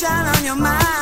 sunshine on your mind.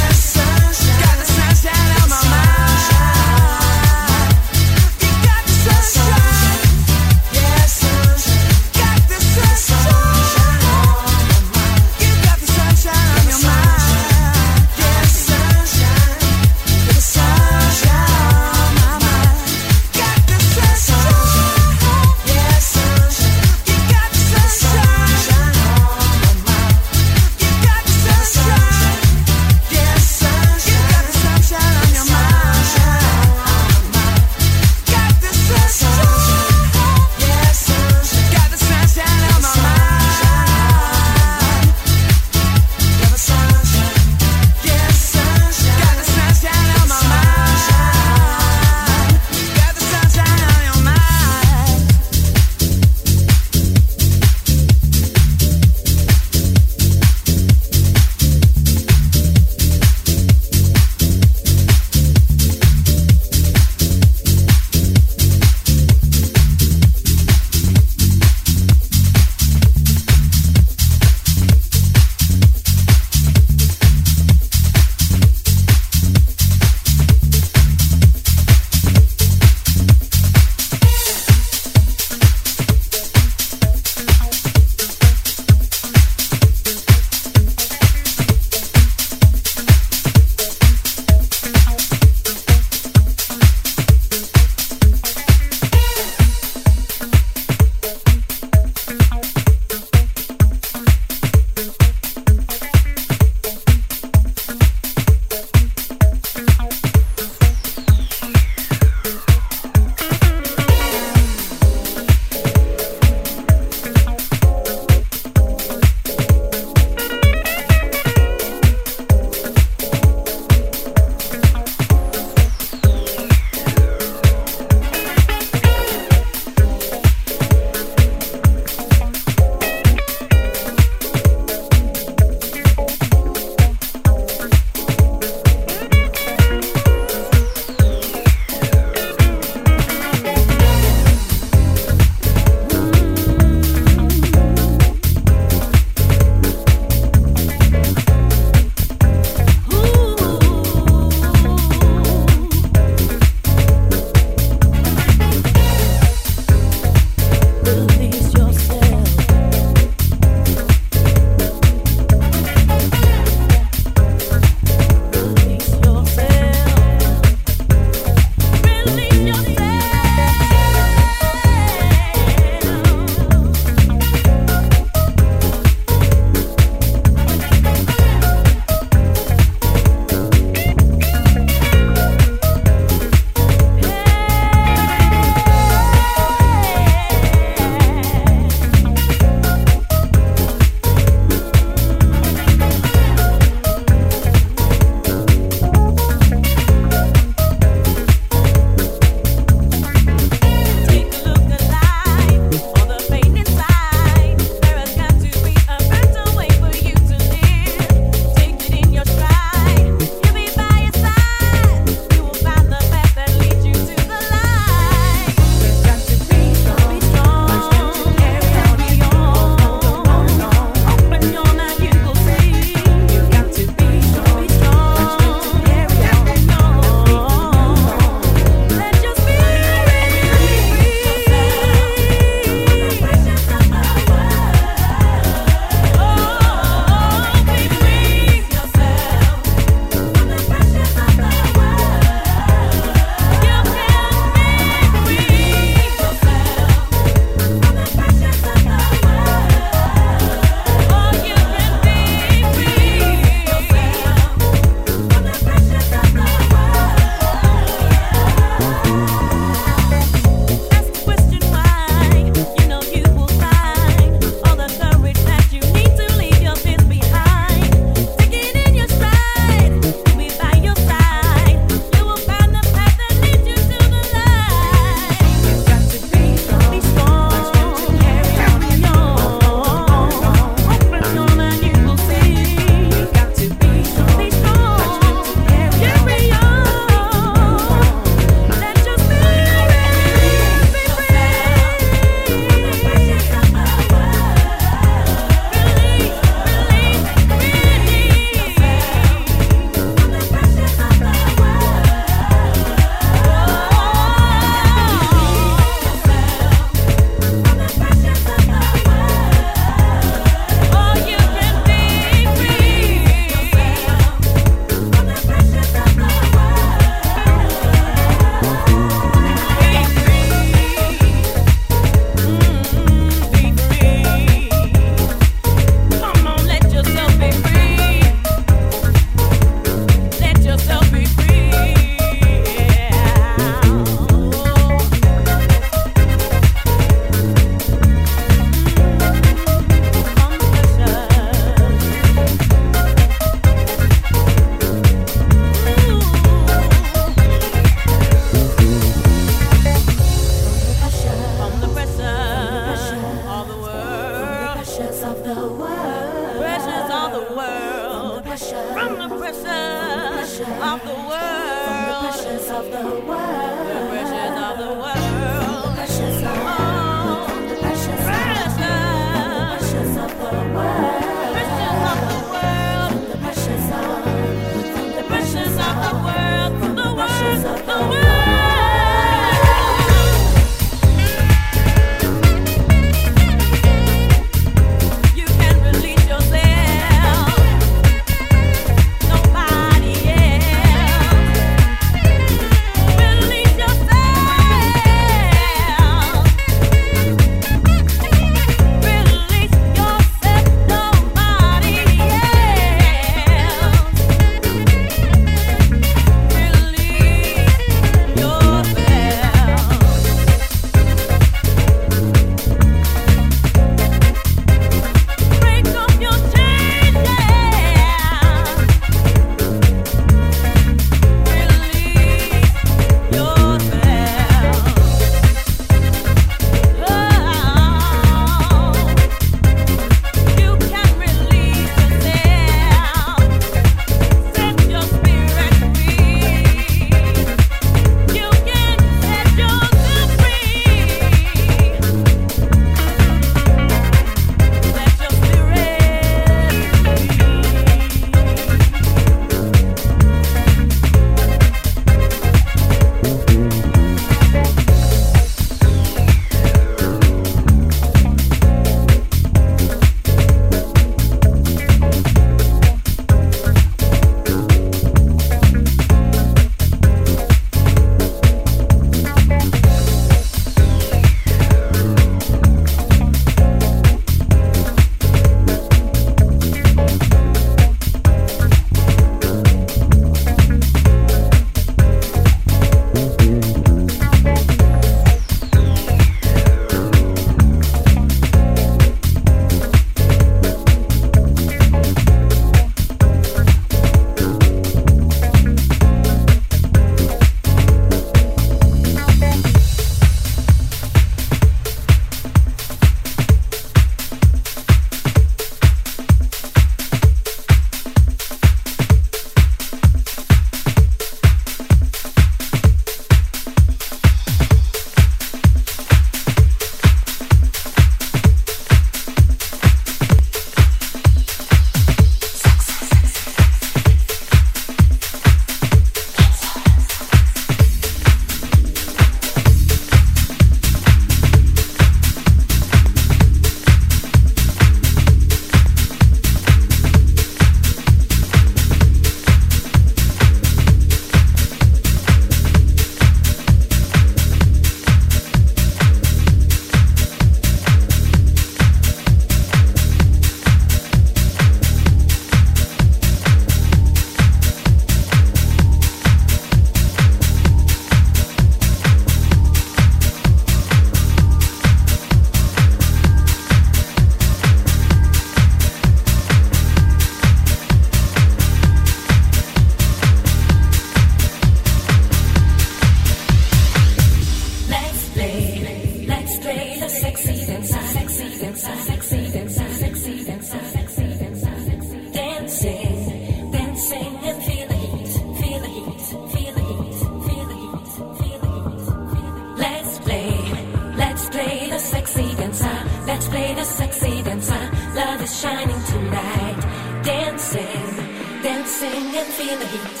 and feel the heat.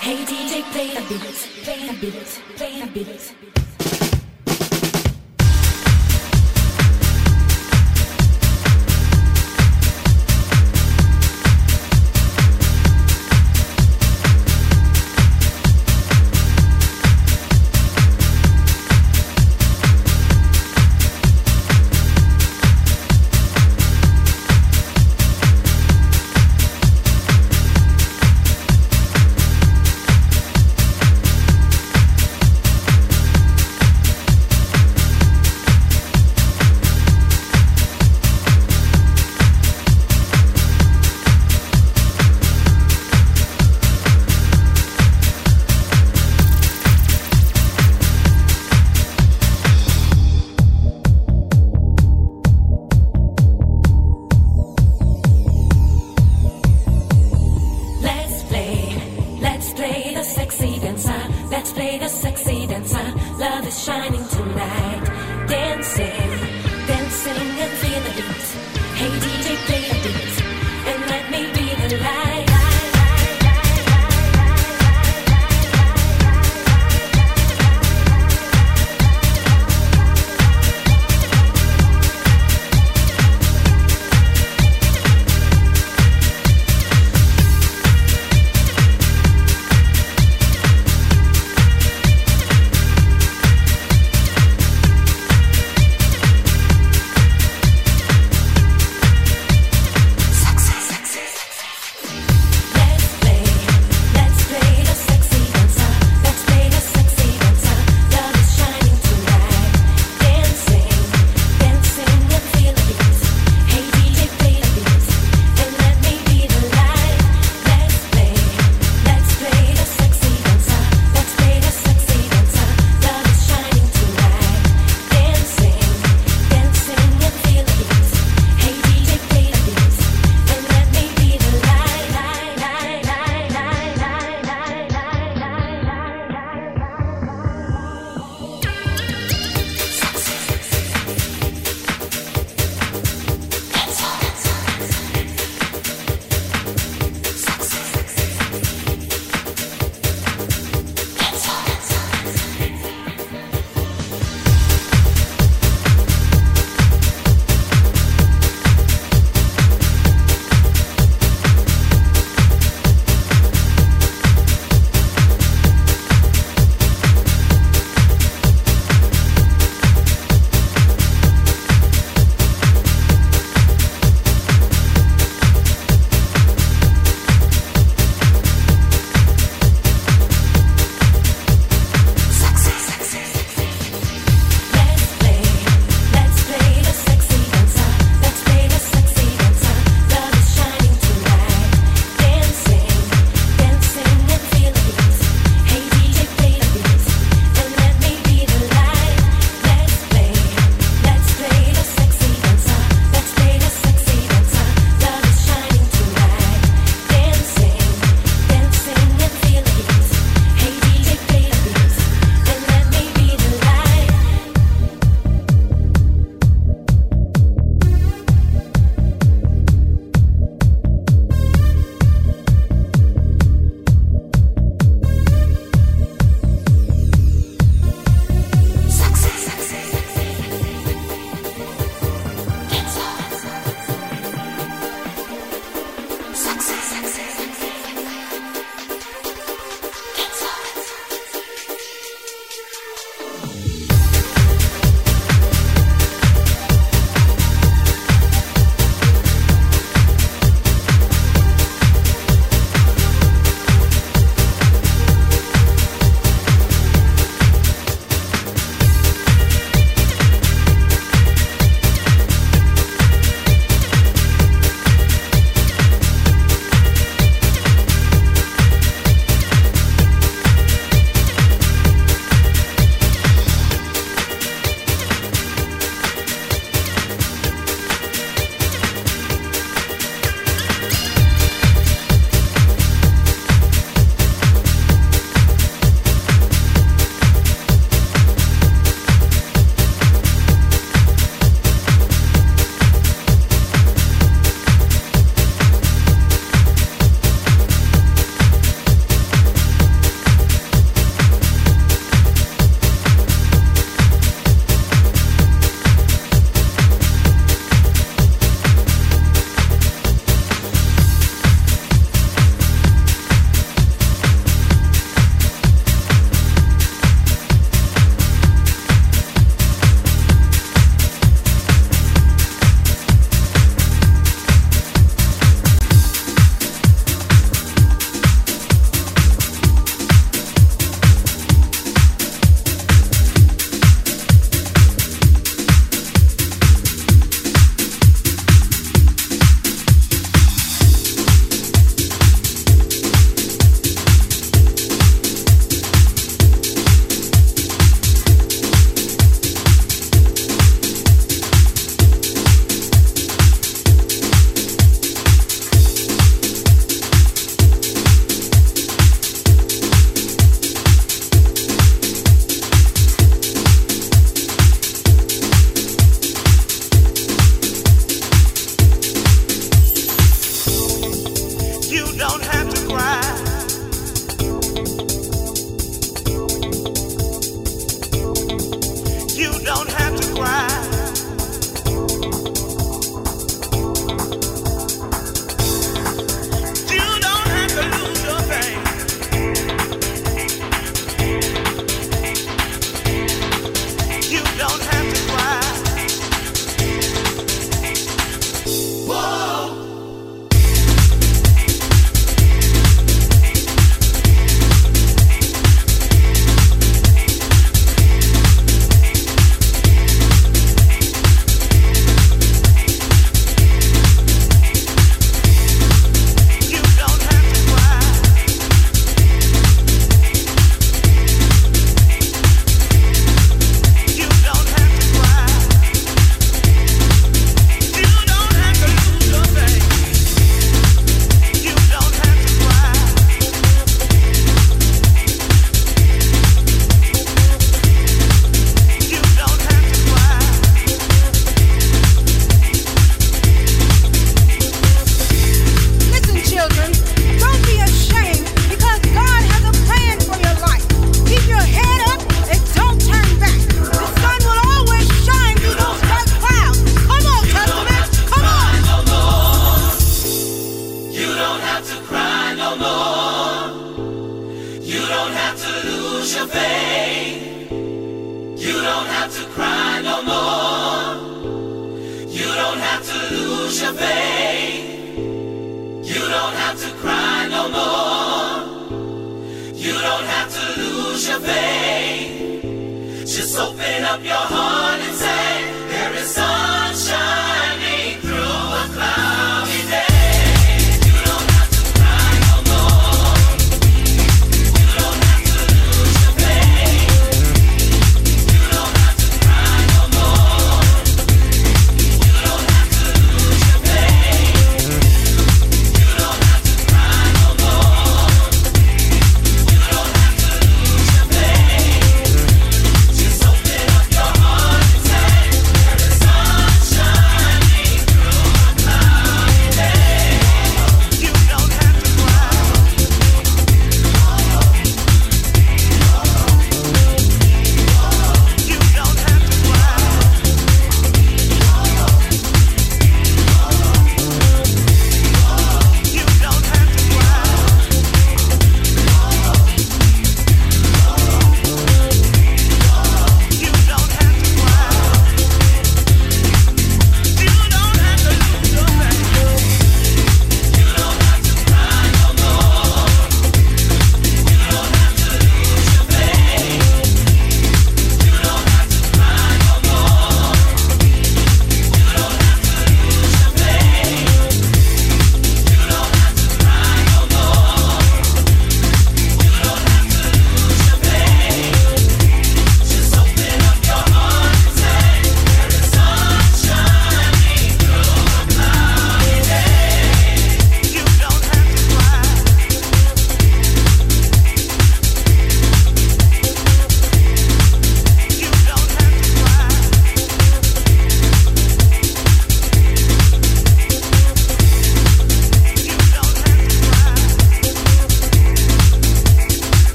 Hey DJ, play the beat, play the beat, play the beat. Just open up your heart